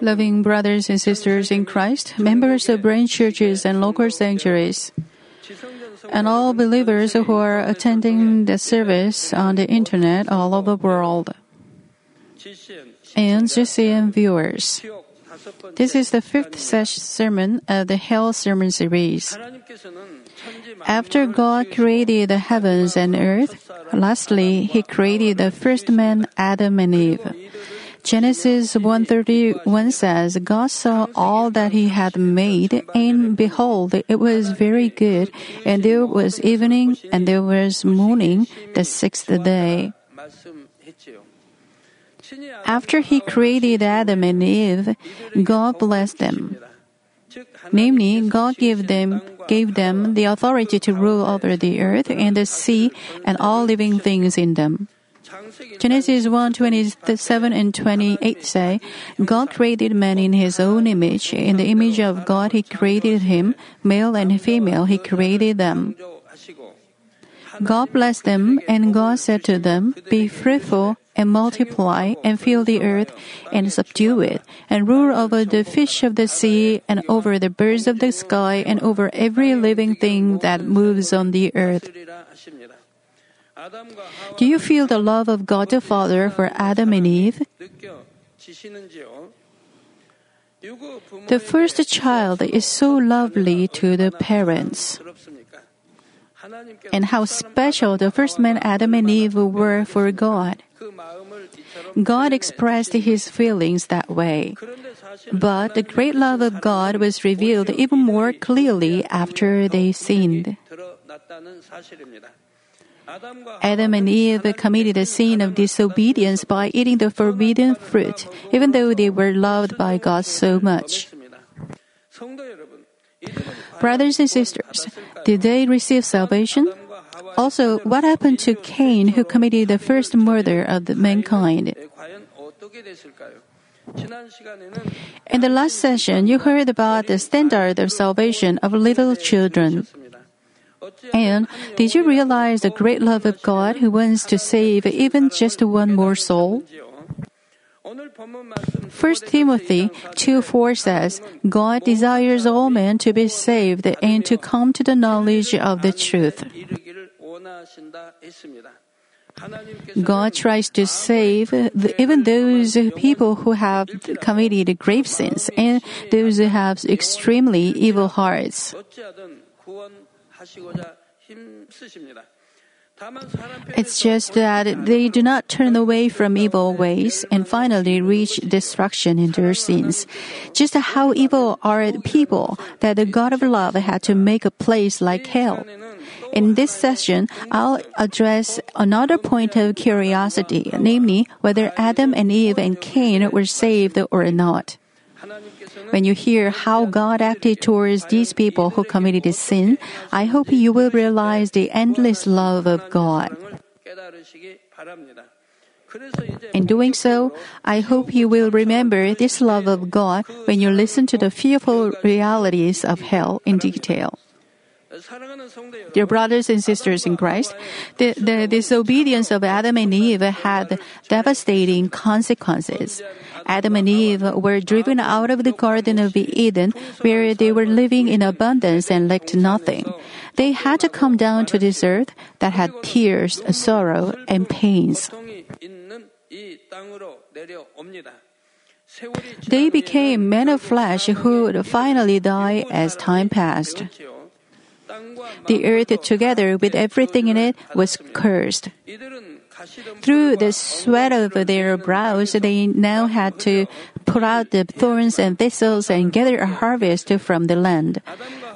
Loving brothers and sisters in Christ, members of branch churches and local sanctuaries, and all believers who are attending the service on the internet all over the world, and GCN viewers. This is the fifth sermon of the Hell Sermon series. After God created the heavens and earth, lastly, He created the first man, Adam and Eve. Genesis 1:31 says, God saw all that he had made, and behold, it was very good, and there was evening, and there was morning, the sixth day. After he created Adam and Eve, God blessed them. Namely, God gave them gave them the authority to rule over the earth and the sea and all living things in them. Genesis 1 27 and 28 say, God created man in his own image. In the image of God, he created him. Male and female, he created them. God blessed them, and God said to them, Be fruitful and multiply and fill the earth and subdue it and rule over the fish of the sea and over the birds of the sky and over every living thing that moves on the earth. Do you feel the love of God the Father for Adam and Eve? The first child is so lovely to the parents. And how special the first man Adam and Eve were for God. God expressed his feelings that way. But the great love of God was revealed even more clearly after they sinned. Adam and Eve committed a sin of disobedience by eating the forbidden fruit, even though they were loved by God so much. Brothers and sisters, did they receive salvation? Also, what happened to Cain who committed the first murder of mankind? In the last session, you heard about the standard of salvation of little children. And did you realize the great love of God who wants to save even just one more soul? 1 Timothy 2 4 says, God desires all men to be saved and to come to the knowledge of the truth. God tries to save even those people who have committed grave sins and those who have extremely evil hearts. It's just that they do not turn away from evil ways and finally reach destruction in their sins. Just how evil are people that the God of love had to make a place like hell. In this session, I'll address another point of curiosity, namely whether Adam and Eve and Cain were saved or not. When you hear how God acted towards these people who committed sin, I hope you will realize the endless love of God. In doing so, I hope you will remember this love of God when you listen to the fearful realities of hell in detail. Dear brothers and sisters in Christ, the, the disobedience of Adam and Eve had devastating consequences. Adam and Eve were driven out of the Garden of Eden, where they were living in abundance and lacked nothing. They had to come down to this earth that had tears, sorrow, and pains. They became men of flesh who would finally die as time passed. The earth, together with everything in it, was cursed. Through the sweat of their brows, they now had to put out the thorns and thistles and gather a harvest from the land.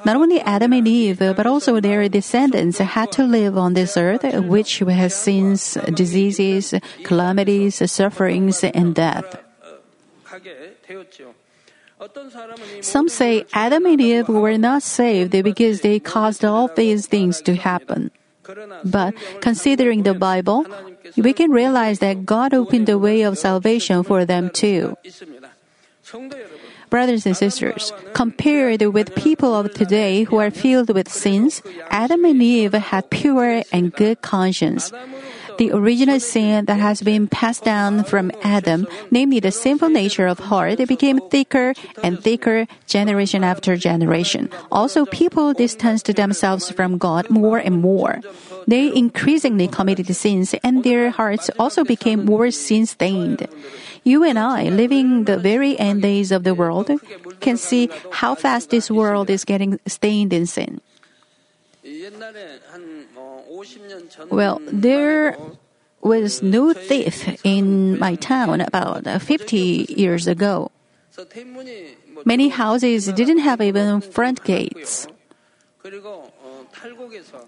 Not only Adam and Eve, but also their descendants had to live on this earth, which has sins, diseases, calamities, sufferings, and death. Some say Adam and Eve were not saved because they caused all these things to happen. But considering the Bible, we can realize that God opened the way of salvation for them too. Brothers and sisters, compared with people of today who are filled with sins, Adam and Eve had pure and good conscience. The original sin that has been passed down from Adam, namely the sinful nature of heart, became thicker and thicker generation after generation. Also, people distanced themselves from God more and more. They increasingly committed sins and their hearts also became more sin stained. You and I, living the very end days of the world, can see how fast this world is getting stained in sin. Well, there was no thief in my town about 50 years ago. Many houses didn't have even front gates.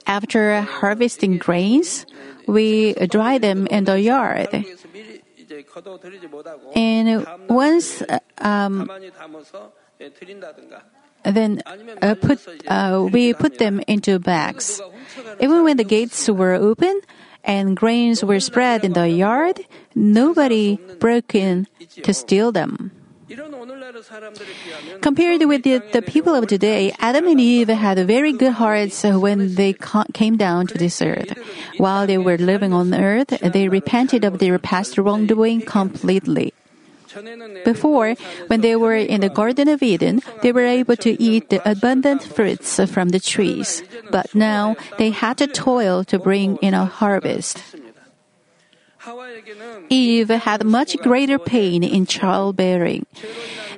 After harvesting grains, we dry them in the yard. And once um, then uh, put uh, we put them into bags. Even when the gates were open and grains were spread in the yard, nobody broke in to steal them. Compared with the, the, people of today, Adam and Eve had very good hearts when they came down to this earth. While they were living on earth, they repented of their past wrongdoing completely. Before, when they were in the Garden of Eden, they were able to eat the abundant fruits from the trees. But now they had to toil to bring in a harvest. Eve had much greater pain in childbearing.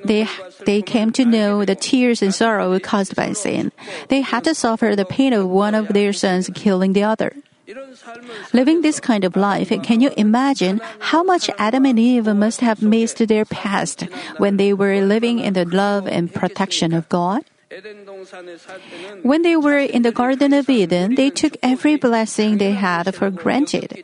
They, they came to know the tears and sorrow caused by sin. They had to suffer the pain of one of their sons killing the other. Living this kind of life, can you imagine how much Adam and Eve must have missed their past when they were living in the love and protection of God? When they were in the Garden of Eden, they took every blessing they had for granted.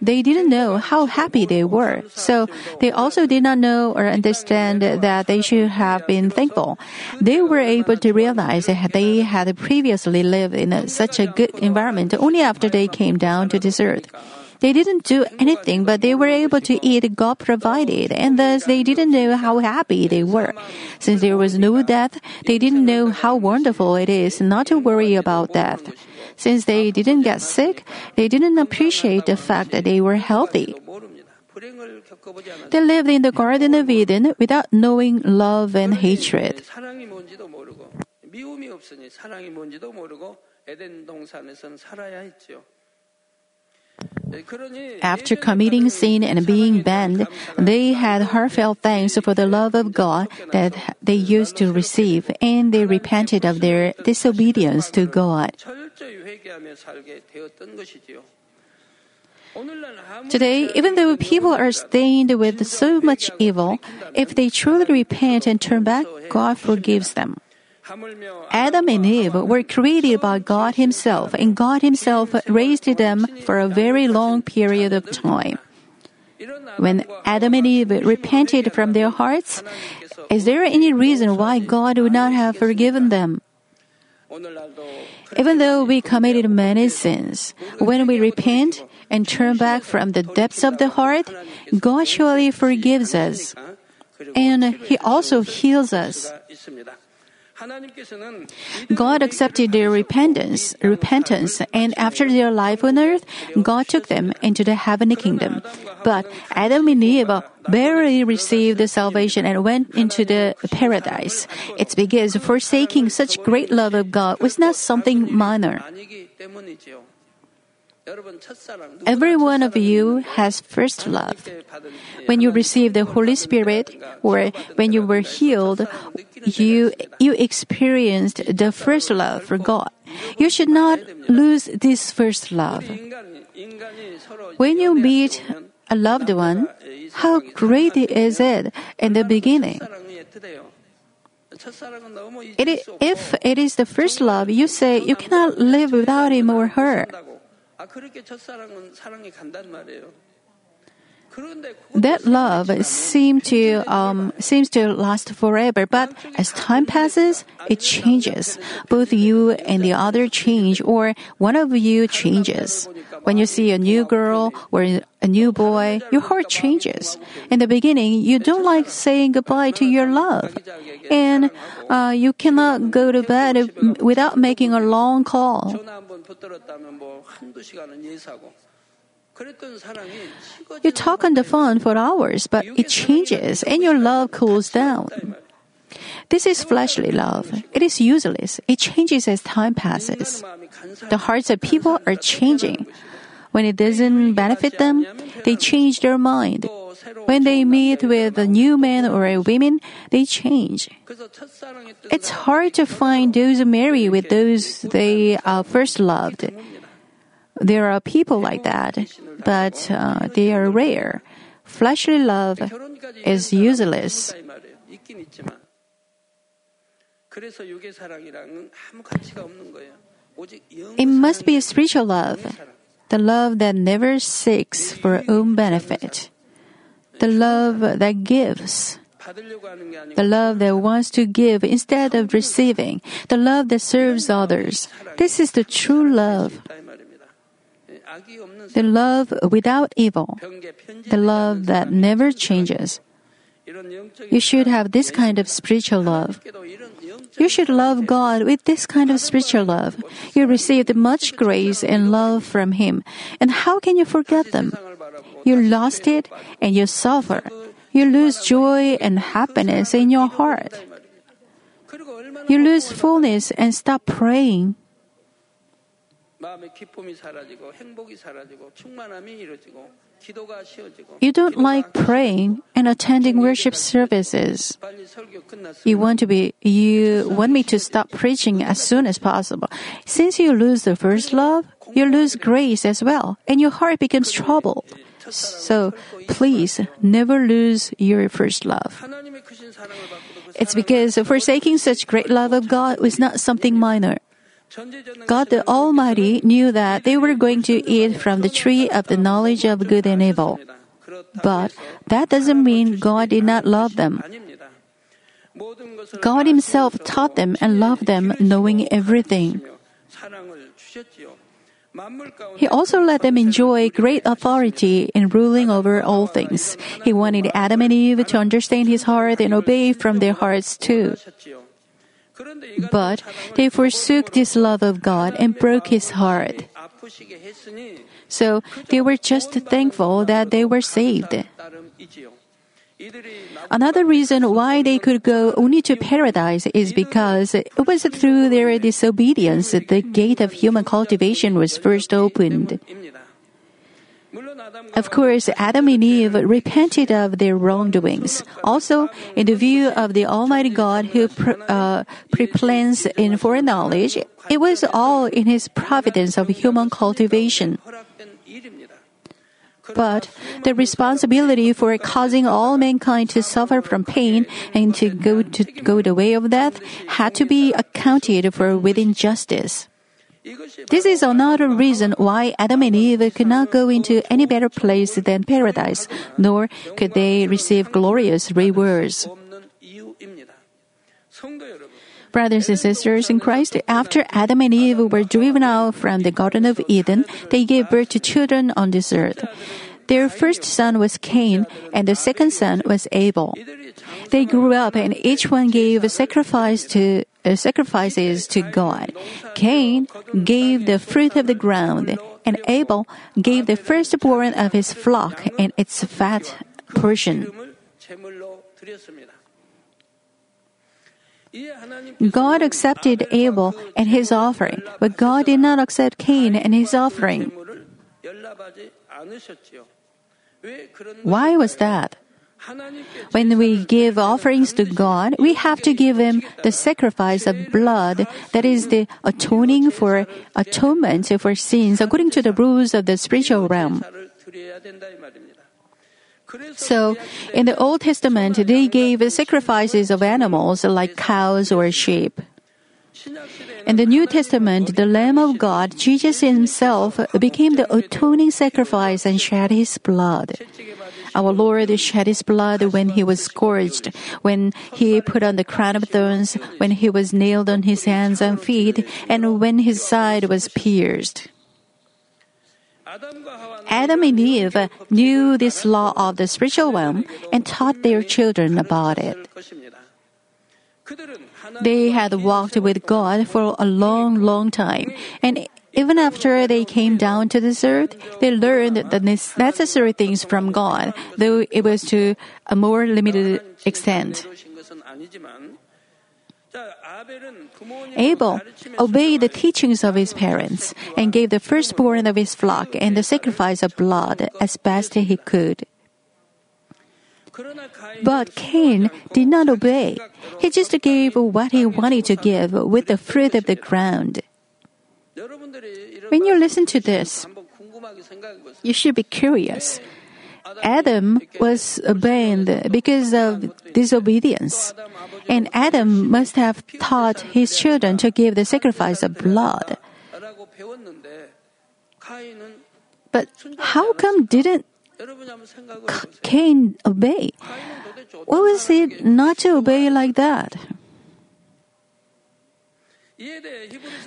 They didn't know how happy they were, so they also did not know or understand that they should have been thankful. They were able to realize that they had previously lived in such a good environment only after they came down to this earth. They didn't do anything, but they were able to eat God provided, and thus they didn't know how happy they were. Since there was no death, they didn't know how wonderful it is not to worry about death. Since they didn't get sick, they didn't appreciate the fact that they were healthy. They lived in the Garden of Eden without knowing love and hatred. After committing sin and being banned, they had heartfelt thanks for the love of God that they used to receive, and they repented of their disobedience to God. Today, even though people are stained with so much evil, if they truly repent and turn back, God forgives them. Adam and Eve were created by God Himself, and God Himself raised them for a very long period of time. When Adam and Eve repented from their hearts, is there any reason why God would not have forgiven them? Even though we committed many sins, when we repent and turn back from the depths of the heart, God surely forgives us. And He also heals us. God accepted their repentance, repentance, and after their life on earth, God took them into the heavenly kingdom. But Adam and Eve barely received the salvation and went into the paradise. It's because forsaking such great love of God was not something minor. Every one of you has first love. When you received the Holy Spirit or when you were healed, you, you experienced the first love for God. You should not lose this first love. When you meet a loved one, how great is it in the beginning? It, if it is the first love, you say you cannot live without him or her. That love seems to um, seems to last forever, but as time passes, it changes. Both you and the other change, or one of you changes. When you see a new girl or a new boy, your heart changes. In the beginning, you don't like saying goodbye to your love, and uh, you cannot go to bed without making a long call. You talk on the phone for hours, but it changes and your love cools down. This is fleshly love. It is useless. It changes as time passes. The hearts of people are changing. When it doesn't benefit them, they change their mind. When they meet with a new man or a woman, they change. It's hard to find those who marry with those they uh, first loved. There are people like that, but uh, they are rare. Fleshly love is useless. It must be a spiritual love, the love that never seeks for own benefit, the love that gives, the love that wants to give instead of receiving, the love that serves others. This is the true love. The love without evil, the love that never changes. You should have this kind of spiritual love. You should love God with this kind of spiritual love. You received much grace and love from Him. And how can you forget them? You lost it and you suffer. You lose joy and happiness in your heart. You lose fullness and stop praying. You don't like praying and attending worship services. You want to be you want me to stop preaching as soon as possible. Since you lose the first love, you lose grace as well, and your heart becomes troubled. So please never lose your first love. It's because forsaking such great love of God was not something minor. God the Almighty knew that they were going to eat from the tree of the knowledge of good and evil. But that doesn't mean God did not love them. God Himself taught them and loved them, knowing everything. He also let them enjoy great authority in ruling over all things. He wanted Adam and Eve to understand His heart and obey from their hearts too. But they forsook this love of God and broke his heart. So they were just thankful that they were saved. Another reason why they could go only to paradise is because it was through their disobedience that the gate of human cultivation was first opened. Of course, Adam and Eve repented of their wrongdoings. Also, in the view of the Almighty God who pre- uh, preplans in foreknowledge, it was all in His providence of human cultivation. But the responsibility for causing all mankind to suffer from pain and to go to go the way of death had to be accounted for within justice. This is another reason why Adam and Eve could not go into any better place than paradise, nor could they receive glorious rewards. Brothers and sisters in Christ, after Adam and Eve were driven out from the Garden of Eden, they gave birth to children on this earth. Their first son was Cain, and the second son was Abel. They grew up, and each one gave sacrifice to uh, sacrifices to God. Cain gave the fruit of the ground, and Abel gave the firstborn of his flock and its fat portion. God accepted Abel and his offering, but God did not accept Cain and his offering. Why was that? When we give offerings to God, we have to give Him the sacrifice of blood that is the atoning for atonement for sins according to the rules of the spiritual realm. So, in the Old Testament, they gave sacrifices of animals like cows or sheep. In the New Testament, the Lamb of God, Jesus Himself, became the atoning sacrifice and shed His blood. Our Lord shed His blood when He was scourged, when He put on the crown of thorns, when He was nailed on His hands and feet, and when His side was pierced. Adam and Eve knew this law of the spiritual realm and taught their children about it. They had walked with God for a long, long time, and even after they came down to this earth, they learned the necessary things from God, though it was to a more limited extent. Abel obeyed the teachings of his parents and gave the firstborn of his flock and the sacrifice of blood as best he could. But Cain did not obey. He just gave what he wanted to give with the fruit of the ground. When you listen to this, you should be curious. Adam was banned because of disobedience. And Adam must have taught his children to give the sacrifice of blood. But how come didn't Cain obey? What was it not to obey like that?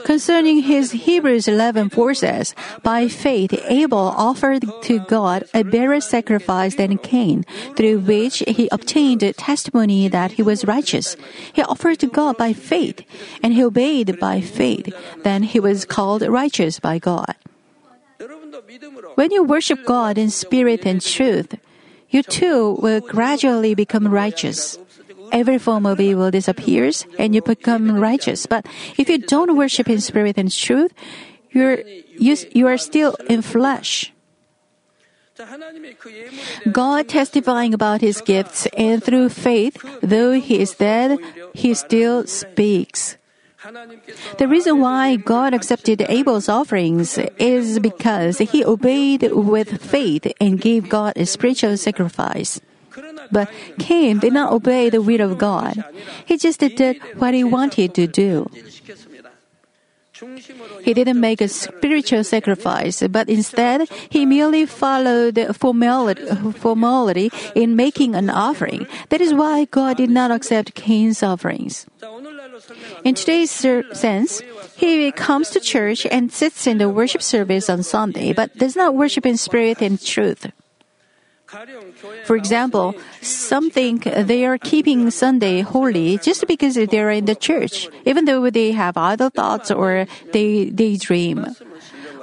Concerning his Hebrews 11 4 says, By faith Abel offered to God a better sacrifice than Cain, through which he obtained testimony that he was righteous. He offered to God by faith, and he obeyed by faith. Then he was called righteous by God. When you worship God in spirit and truth, you too will gradually become righteous every form of evil disappears and you become righteous. But if you don't worship in spirit and truth, you're, you, you are still in flesh. God testifying about his gifts, and through faith, though he is dead, he still speaks. The reason why God accepted Abel's offerings is because he obeyed with faith and gave God a spiritual sacrifice. But Cain did not obey the will of God. He just did what he wanted to do. He didn't make a spiritual sacrifice, but instead he merely followed formality, formality in making an offering. That is why God did not accept Cain's offerings. In today's sense, he comes to church and sits in the worship service on Sunday, but does not worship in spirit and truth. For example, some think they are keeping Sunday holy just because they are in the church, even though they have idle thoughts or they daydream.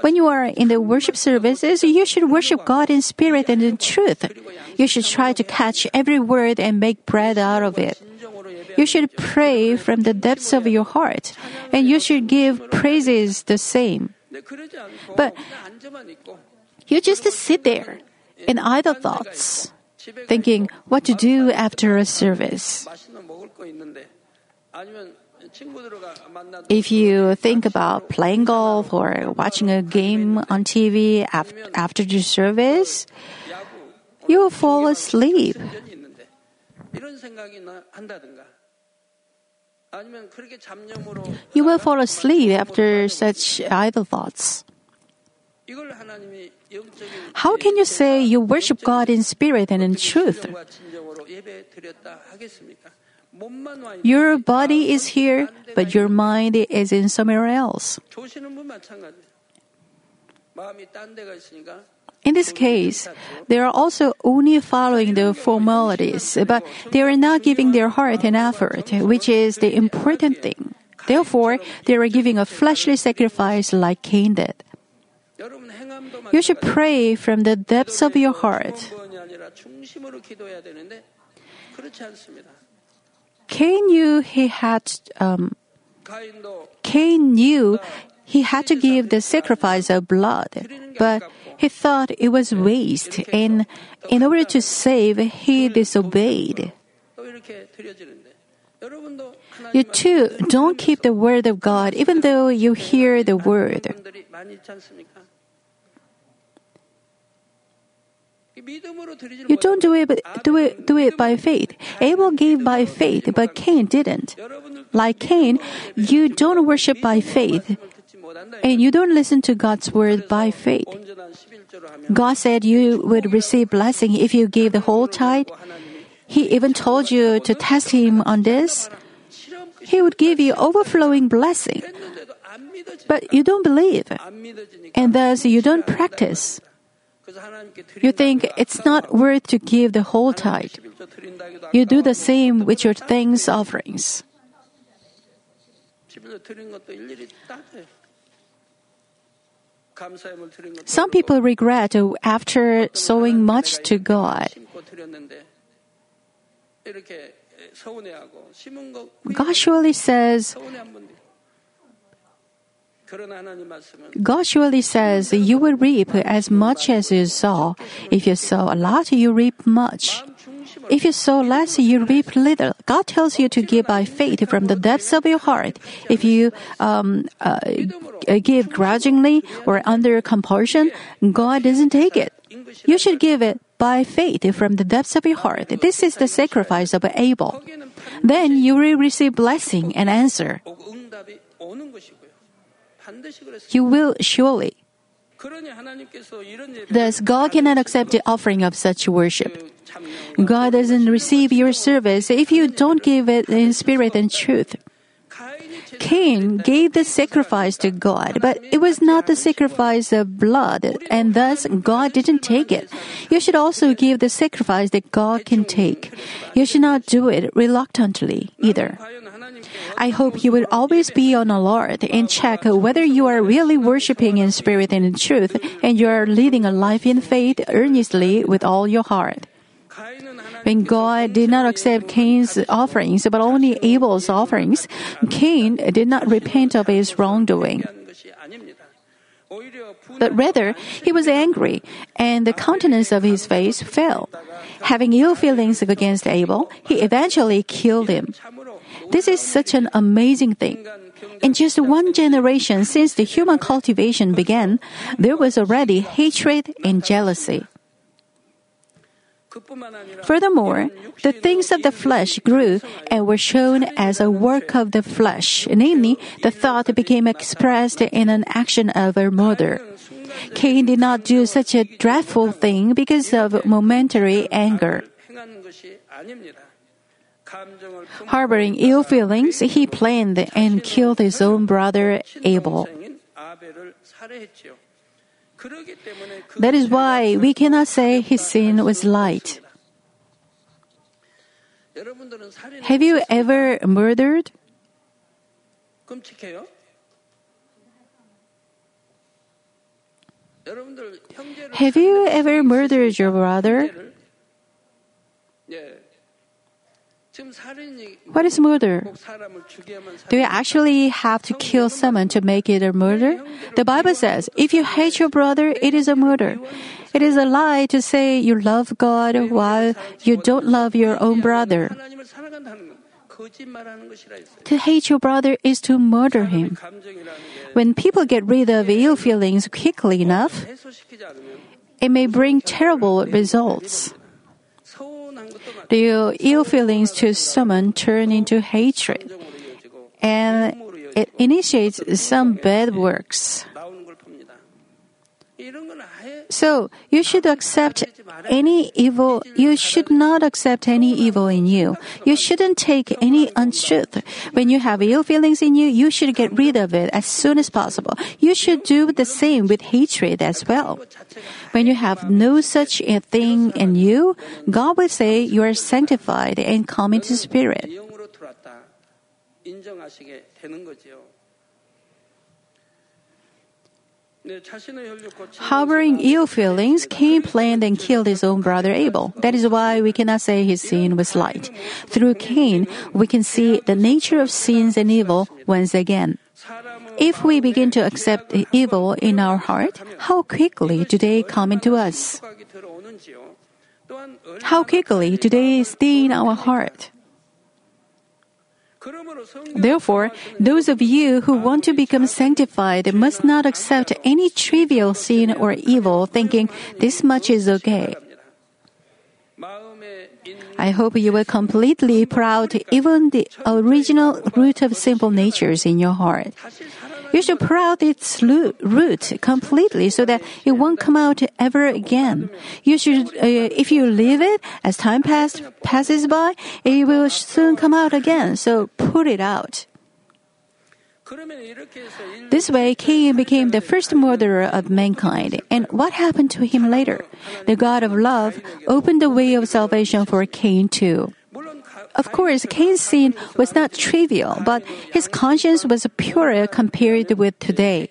When you are in the worship services, you should worship God in spirit and in truth. You should try to catch every word and make bread out of it. You should pray from the depths of your heart, and you should give praises the same. But you just sit there in idle thoughts, thinking what to do after a service. If you think about playing golf or watching a game on TV after the service, you will fall asleep. You will fall asleep after such idle thoughts. How can you say you worship God in spirit and in truth? Your body is here, but your mind is in somewhere else. In this case, they are also only following the formalities, but they are not giving their heart and effort, which is the important thing. Therefore, they are giving a fleshly sacrifice like Cain did. You should pray from the depths of your heart. Cain knew he had um, Cain knew he had to give the sacrifice of blood, but he thought it was waste, and in order to save, he disobeyed. You too don't keep the word of God even though you hear the word. You don't do it, do it, do it by faith. Abel gave by faith, but Cain didn't. Like Cain, you don't worship by faith, and you don't listen to God's word by faith. God said you would receive blessing if you gave the whole tithe. He even told you to test Him on this. He would give you overflowing blessing. But you don't believe, and thus you don't practice. You think it's not worth to give the whole tithe. You do the same with your thanks offerings. Some people regret after sowing much to God. God surely says, God surely says, You will reap as much as you sow. If you sow a lot, you reap much. If you sow less, you reap little. God tells you to give by faith from the depths of your heart. If you um, uh, give grudgingly or under compulsion, God doesn't take it. You should give it by faith from the depths of your heart. This is the sacrifice of Abel. Then you will receive blessing and answer. You will surely. Thus, God cannot accept the offering of such worship. God doesn't receive your service if you don't give it in spirit and truth. Cain gave the sacrifice to God, but it was not the sacrifice of blood, and thus God didn't take it. You should also give the sacrifice that God can take. You should not do it reluctantly either. I hope you will always be on alert and check whether you are really worshiping in spirit and in truth, and you are leading a life in faith earnestly with all your heart. When God did not accept Cain's offerings, but only Abel's offerings, Cain did not repent of his wrongdoing. But rather, he was angry, and the countenance of his face fell. Having ill feelings against Abel, he eventually killed him. This is such an amazing thing. In just one generation since the human cultivation began, there was already hatred and jealousy. Furthermore, the things of the flesh grew and were shown as a work of the flesh, namely, the thought became expressed in an action of her murder. Cain did not do such a dreadful thing because of momentary anger. Harboring ill feelings, he planned and killed his own brother Abel. That is why we cannot say his sin was light. Have you ever murdered? Have you ever murdered your brother? What is murder? Do you actually have to kill someone to make it a murder? The Bible says, if you hate your brother, it is a murder. It is a lie to say you love God while you don't love your own brother. To hate your brother is to murder him. When people get rid of ill feelings quickly enough, it may bring terrible results. The ill feelings to someone turn into hatred, and it initiates some bad works. So you should accept any evil. You should not accept any evil in you. You shouldn't take any untruth. When you have ill feelings in you, you should get rid of it as soon as possible. You should do the same with hatred as well. When you have no such a thing in you, God will say you are sanctified and come into spirit. 영으로 들어왔다 인정하시게 되는 거지요. Harboring ill feelings, Cain planned and killed his own brother Abel. That is why we cannot say his sin was light. Through Cain, we can see the nature of sins and evil once again. If we begin to accept evil in our heart, how quickly do they come into us? How quickly do they stay in our heart? Therefore, those of you who want to become sanctified must not accept any trivial sin or evil, thinking this much is okay. I hope you will completely proud even the original root of simple natures in your heart. You should pull out its root completely so that it won't come out ever again. You should, uh, if you leave it, as time passes by, it will soon come out again. So pull it out. This way, Cain became the first murderer of mankind. And what happened to him later? The God of love opened the way of salvation for Cain too. Of course, Cain's sin was not trivial, but his conscience was purer compared with today.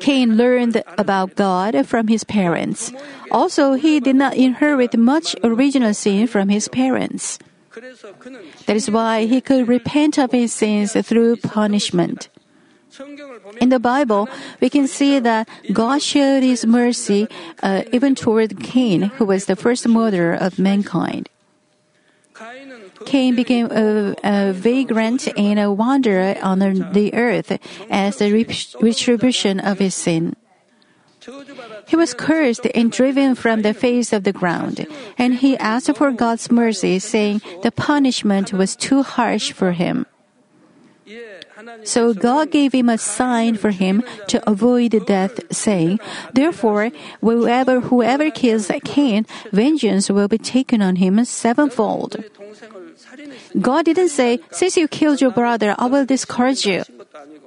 Cain learned about God from his parents. Also, he did not inherit much original sin from his parents. That is why he could repent of his sins through punishment. In the Bible, we can see that God showed his mercy uh, even toward Cain, who was the first murderer of mankind. Cain became a, a, vagrant and a wanderer on the earth as the retribution of his sin. He was cursed and driven from the face of the ground, and he asked for God's mercy, saying the punishment was too harsh for him. So God gave him a sign for him to avoid death, saying, Therefore, whoever, whoever kills Cain, vengeance will be taken on him sevenfold. God didn't say, Since you killed your brother, I will discourage you.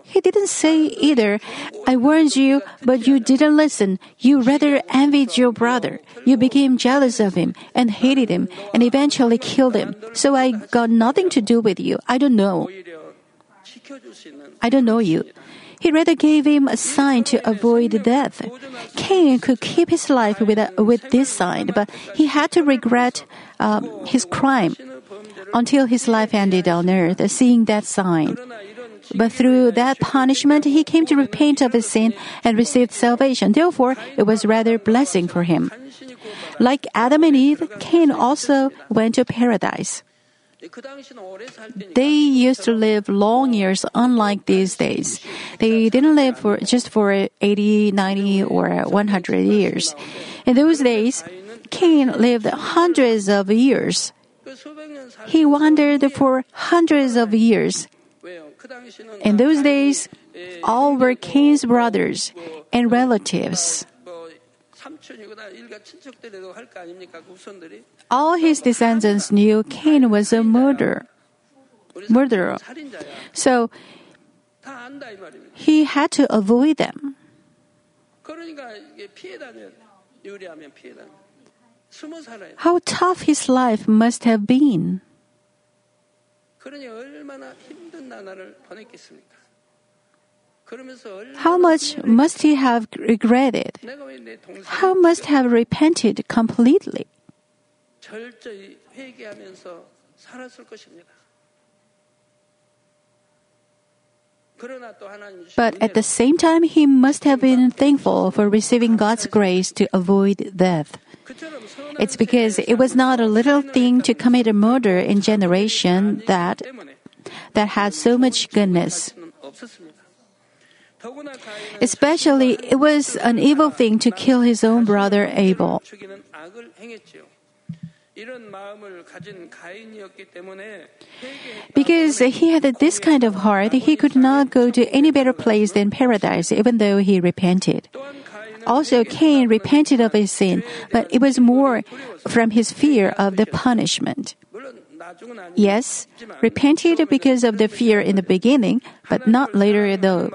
He didn't say either, I warned you, but you didn't listen. You rather envied your brother. You became jealous of him and hated him and eventually killed him. So I got nothing to do with you. I don't know. I don't know you. He rather gave him a sign to avoid death. Cain could keep his life with, a, with this sign, but he had to regret um, his crime until his life ended on earth, seeing that sign. But through that punishment, he came to repent of his sin and received salvation. Therefore, it was rather blessing for him. Like Adam and Eve, Cain also went to paradise. They used to live long years, unlike these days. They didn't live for just for 80, 90, or 100 years. In those days, Cain lived hundreds of years. He wandered for hundreds of years. In those days, all were Cain's brothers and relatives. All his descendants knew Cain was a murderer. Murderer. So he had to avoid them. How tough his life must have been. How much must he have regretted? How must have repented completely? But at the same time, he must have been thankful for receiving God's grace to avoid death. It's because it was not a little thing to commit a murder in generation that that had so much goodness. Especially, it was an evil thing to kill his own brother Abel. Because he had this kind of heart, he could not go to any better place than paradise, even though he repented. Also, Cain repented of his sin, but it was more from his fear of the punishment. Yes, repented because of the fear in the beginning, but not later though.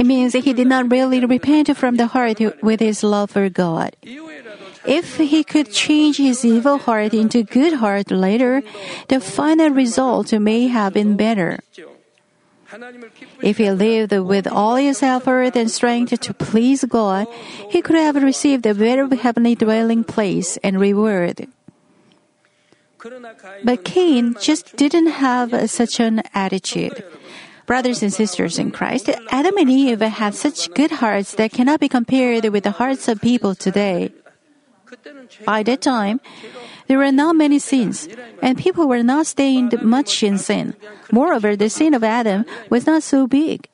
It means he did not really repent from the heart with his love for God. If he could change his evil heart into good heart later, the final result may have been better. If he lived with all his effort and strength to please God, he could have received a better heavenly dwelling place and reward. But Cain just didn't have such an attitude. Brothers and sisters in Christ, Adam and Eve had such good hearts that cannot be compared with the hearts of people today. By that time, there were not many sins, and people were not stained much in sin. Moreover, the sin of Adam was not so big.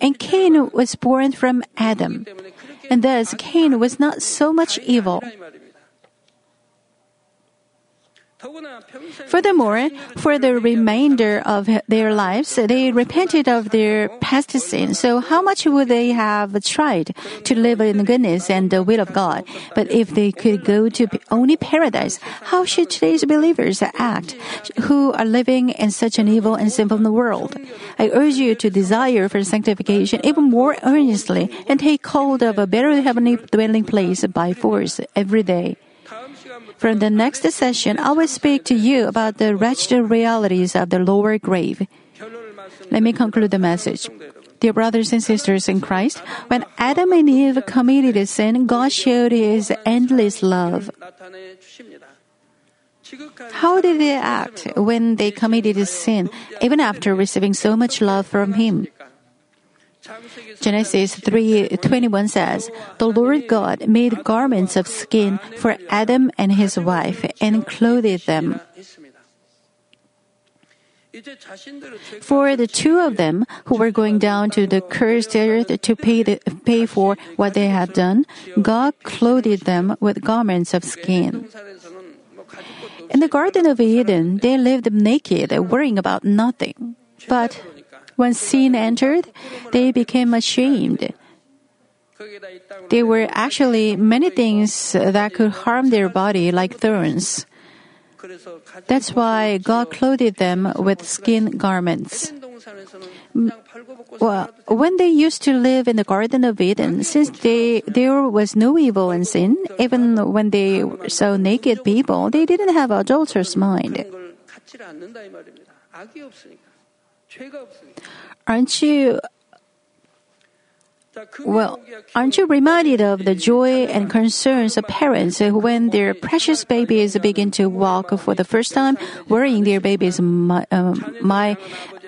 And Cain was born from Adam, and thus Cain was not so much evil. Furthermore, for the remainder of their lives, they repented of their past sin. So how much would they have tried to live in the goodness and the will of God? But if they could go to only paradise, how should today's believers act who are living in such an evil and sinful world? I urge you to desire for sanctification even more earnestly and take hold of a better heavenly dwelling place by force every day. From the next session, I will speak to you about the wretched realities of the lower grave. Let me conclude the message. Dear brothers and sisters in Christ, when Adam and Eve committed a sin, God showed his endless love. How did they act when they committed a sin, even after receiving so much love from him? Genesis 3:21 says, "The Lord God made garments of skin for Adam and his wife and clothed them." For the two of them who were going down to the cursed earth to pay, the, pay for what they had done, God clothed them with garments of skin. In the Garden of Eden, they lived naked, worrying about nothing. But when sin entered, they became ashamed. There were actually many things that could harm their body, like thorns. That's why God clothed them with skin garments. Well, when they used to live in the Garden of Eden, since they, there was no evil in sin, even when they saw naked people, they didn't have adulterous mind. Aren't you well, aren't you reminded of the joy and concerns of parents when their precious babies begin to walk for the first time, worrying their babies might, uh, uh, might,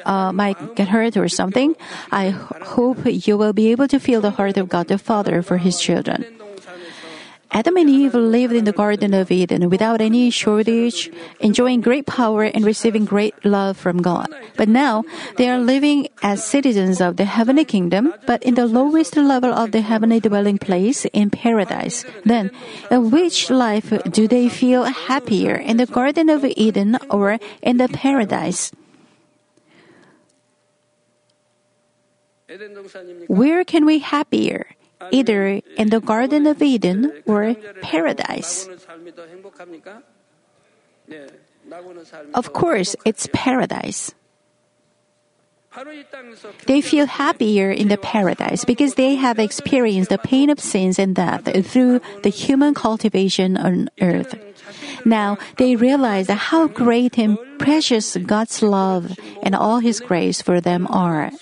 uh, might get hurt or something? I hope you will be able to feel the heart of God the Father for His children. Adam and Eve lived in the Garden of Eden without any shortage, enjoying great power and receiving great love from God. But now they are living as citizens of the heavenly kingdom, but in the lowest level of the heavenly dwelling place in paradise. Then, in which life do they feel happier, in the Garden of Eden or in the paradise? Where can we happier? either in the Garden of Eden or paradise. Of course, it's paradise. They feel happier in the paradise because they have experienced the pain of sins and death through the human cultivation on earth. Now they realize how great and precious God's love and all His grace for them are.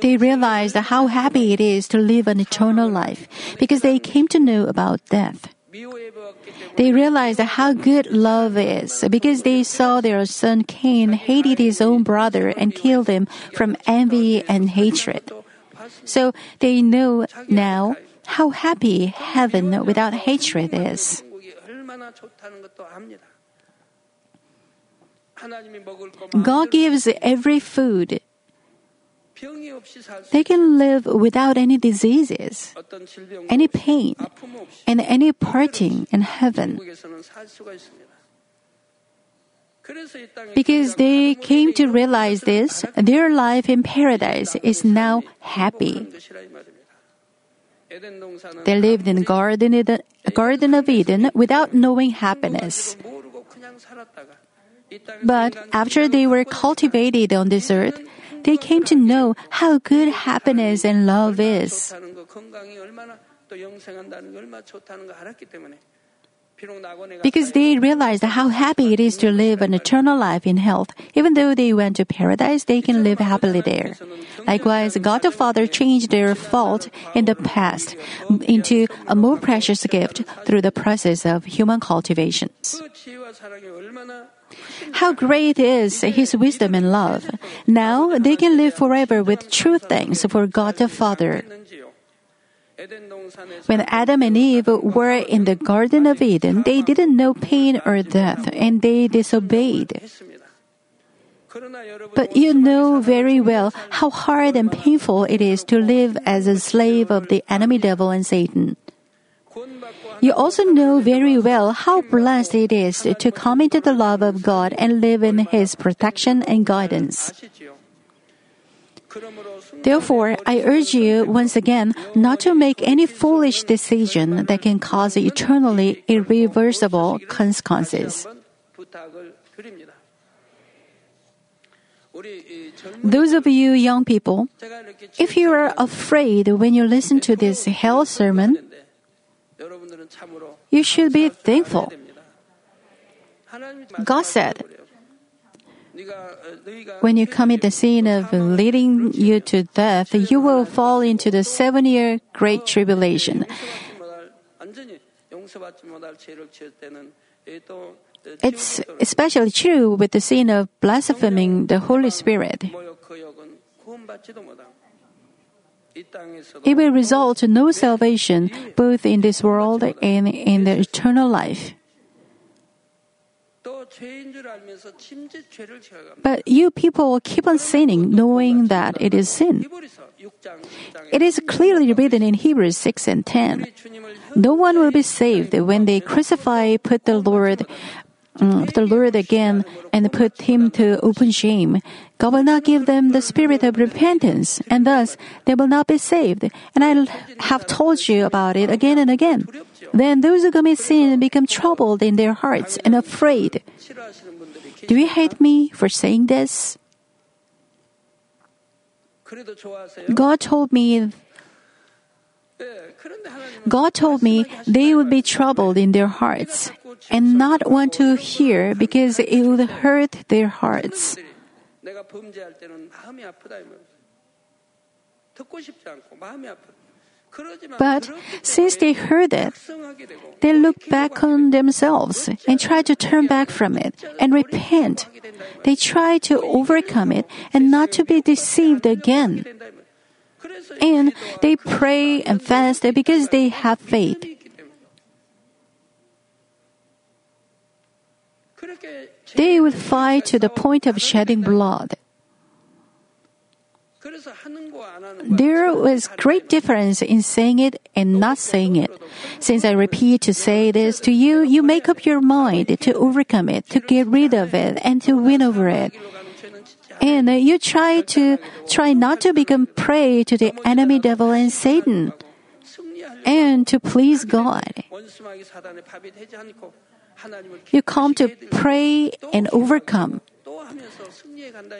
They realized how happy it is to live an eternal life because they came to know about death. They realized how good love is because they saw their son Cain hated his own brother and killed him from envy and hatred. So they know now how happy heaven without hatred is. God gives every food they can live without any diseases, any pain, and any parting in heaven. Because they came to realize this, their life in paradise is now happy. They lived in Garden, Eden, Garden of Eden without knowing happiness. But after they were cultivated on this earth, they came to know how good happiness and love is. Because they realized how happy it is to live an eternal life in health. Even though they went to paradise, they can live happily there. Likewise, God the Father changed their fault in the past into a more precious gift through the process of human cultivations. How great is His wisdom and love! Now they can live forever with true thanks for God the Father. When Adam and Eve were in the Garden of Eden, they didn't know pain or death, and they disobeyed. But you know very well how hard and painful it is to live as a slave of the enemy devil and Satan. You also know very well how blessed it is to come into the love of God and live in His protection and guidance. Therefore, I urge you once again not to make any foolish decision that can cause eternally irreversible consequences. Those of you young people, if you are afraid when you listen to this hell sermon, you should be thankful. God said, when you commit the sin of leading you to death, you will fall into the seven year great tribulation. It's especially true with the sin of blaspheming the Holy Spirit. It will result in no salvation both in this world and in the eternal life. But you people will keep on sinning knowing that it is sin. It is clearly written in Hebrews 6 and 10. No one will be saved when they crucify, put the Lord um, the Lord again and put him to open shame. God will not give them the spirit of repentance, and thus they will not be saved. And I have told you about it again and again. Then those who commit sin become troubled in their hearts and afraid. Do you hate me for saying this? God told me God told me they would be troubled in their hearts and not want to hear because it would hurt their hearts. But since they heard it, they look back on themselves and try to turn back from it and repent. They try to overcome it and not to be deceived again. And they pray and fast because they have faith. They would fight to the point of shedding blood. There was great difference in saying it and not saying it. Since I repeat to say this to you, you make up your mind to overcome it, to get rid of it, and to win over it. And you try to try not to become prey to the enemy devil and Satan, and to please God. You come to pray and overcome.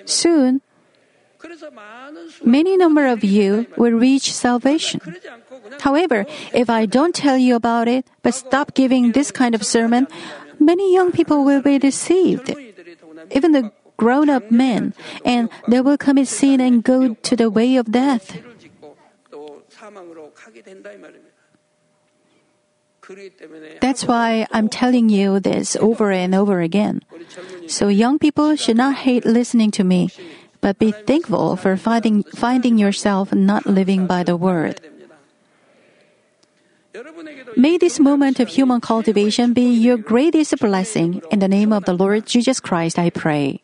Soon, many number of you will reach salvation. However, if I don't tell you about it, but stop giving this kind of sermon, many young people will be deceived. Even the grown up men, and they will commit sin and go to the way of death. That's why I'm telling you this over and over again. So young people should not hate listening to me, but be thankful for finding, finding yourself not living by the word. May this moment of human cultivation be your greatest blessing. In the name of the Lord Jesus Christ, I pray.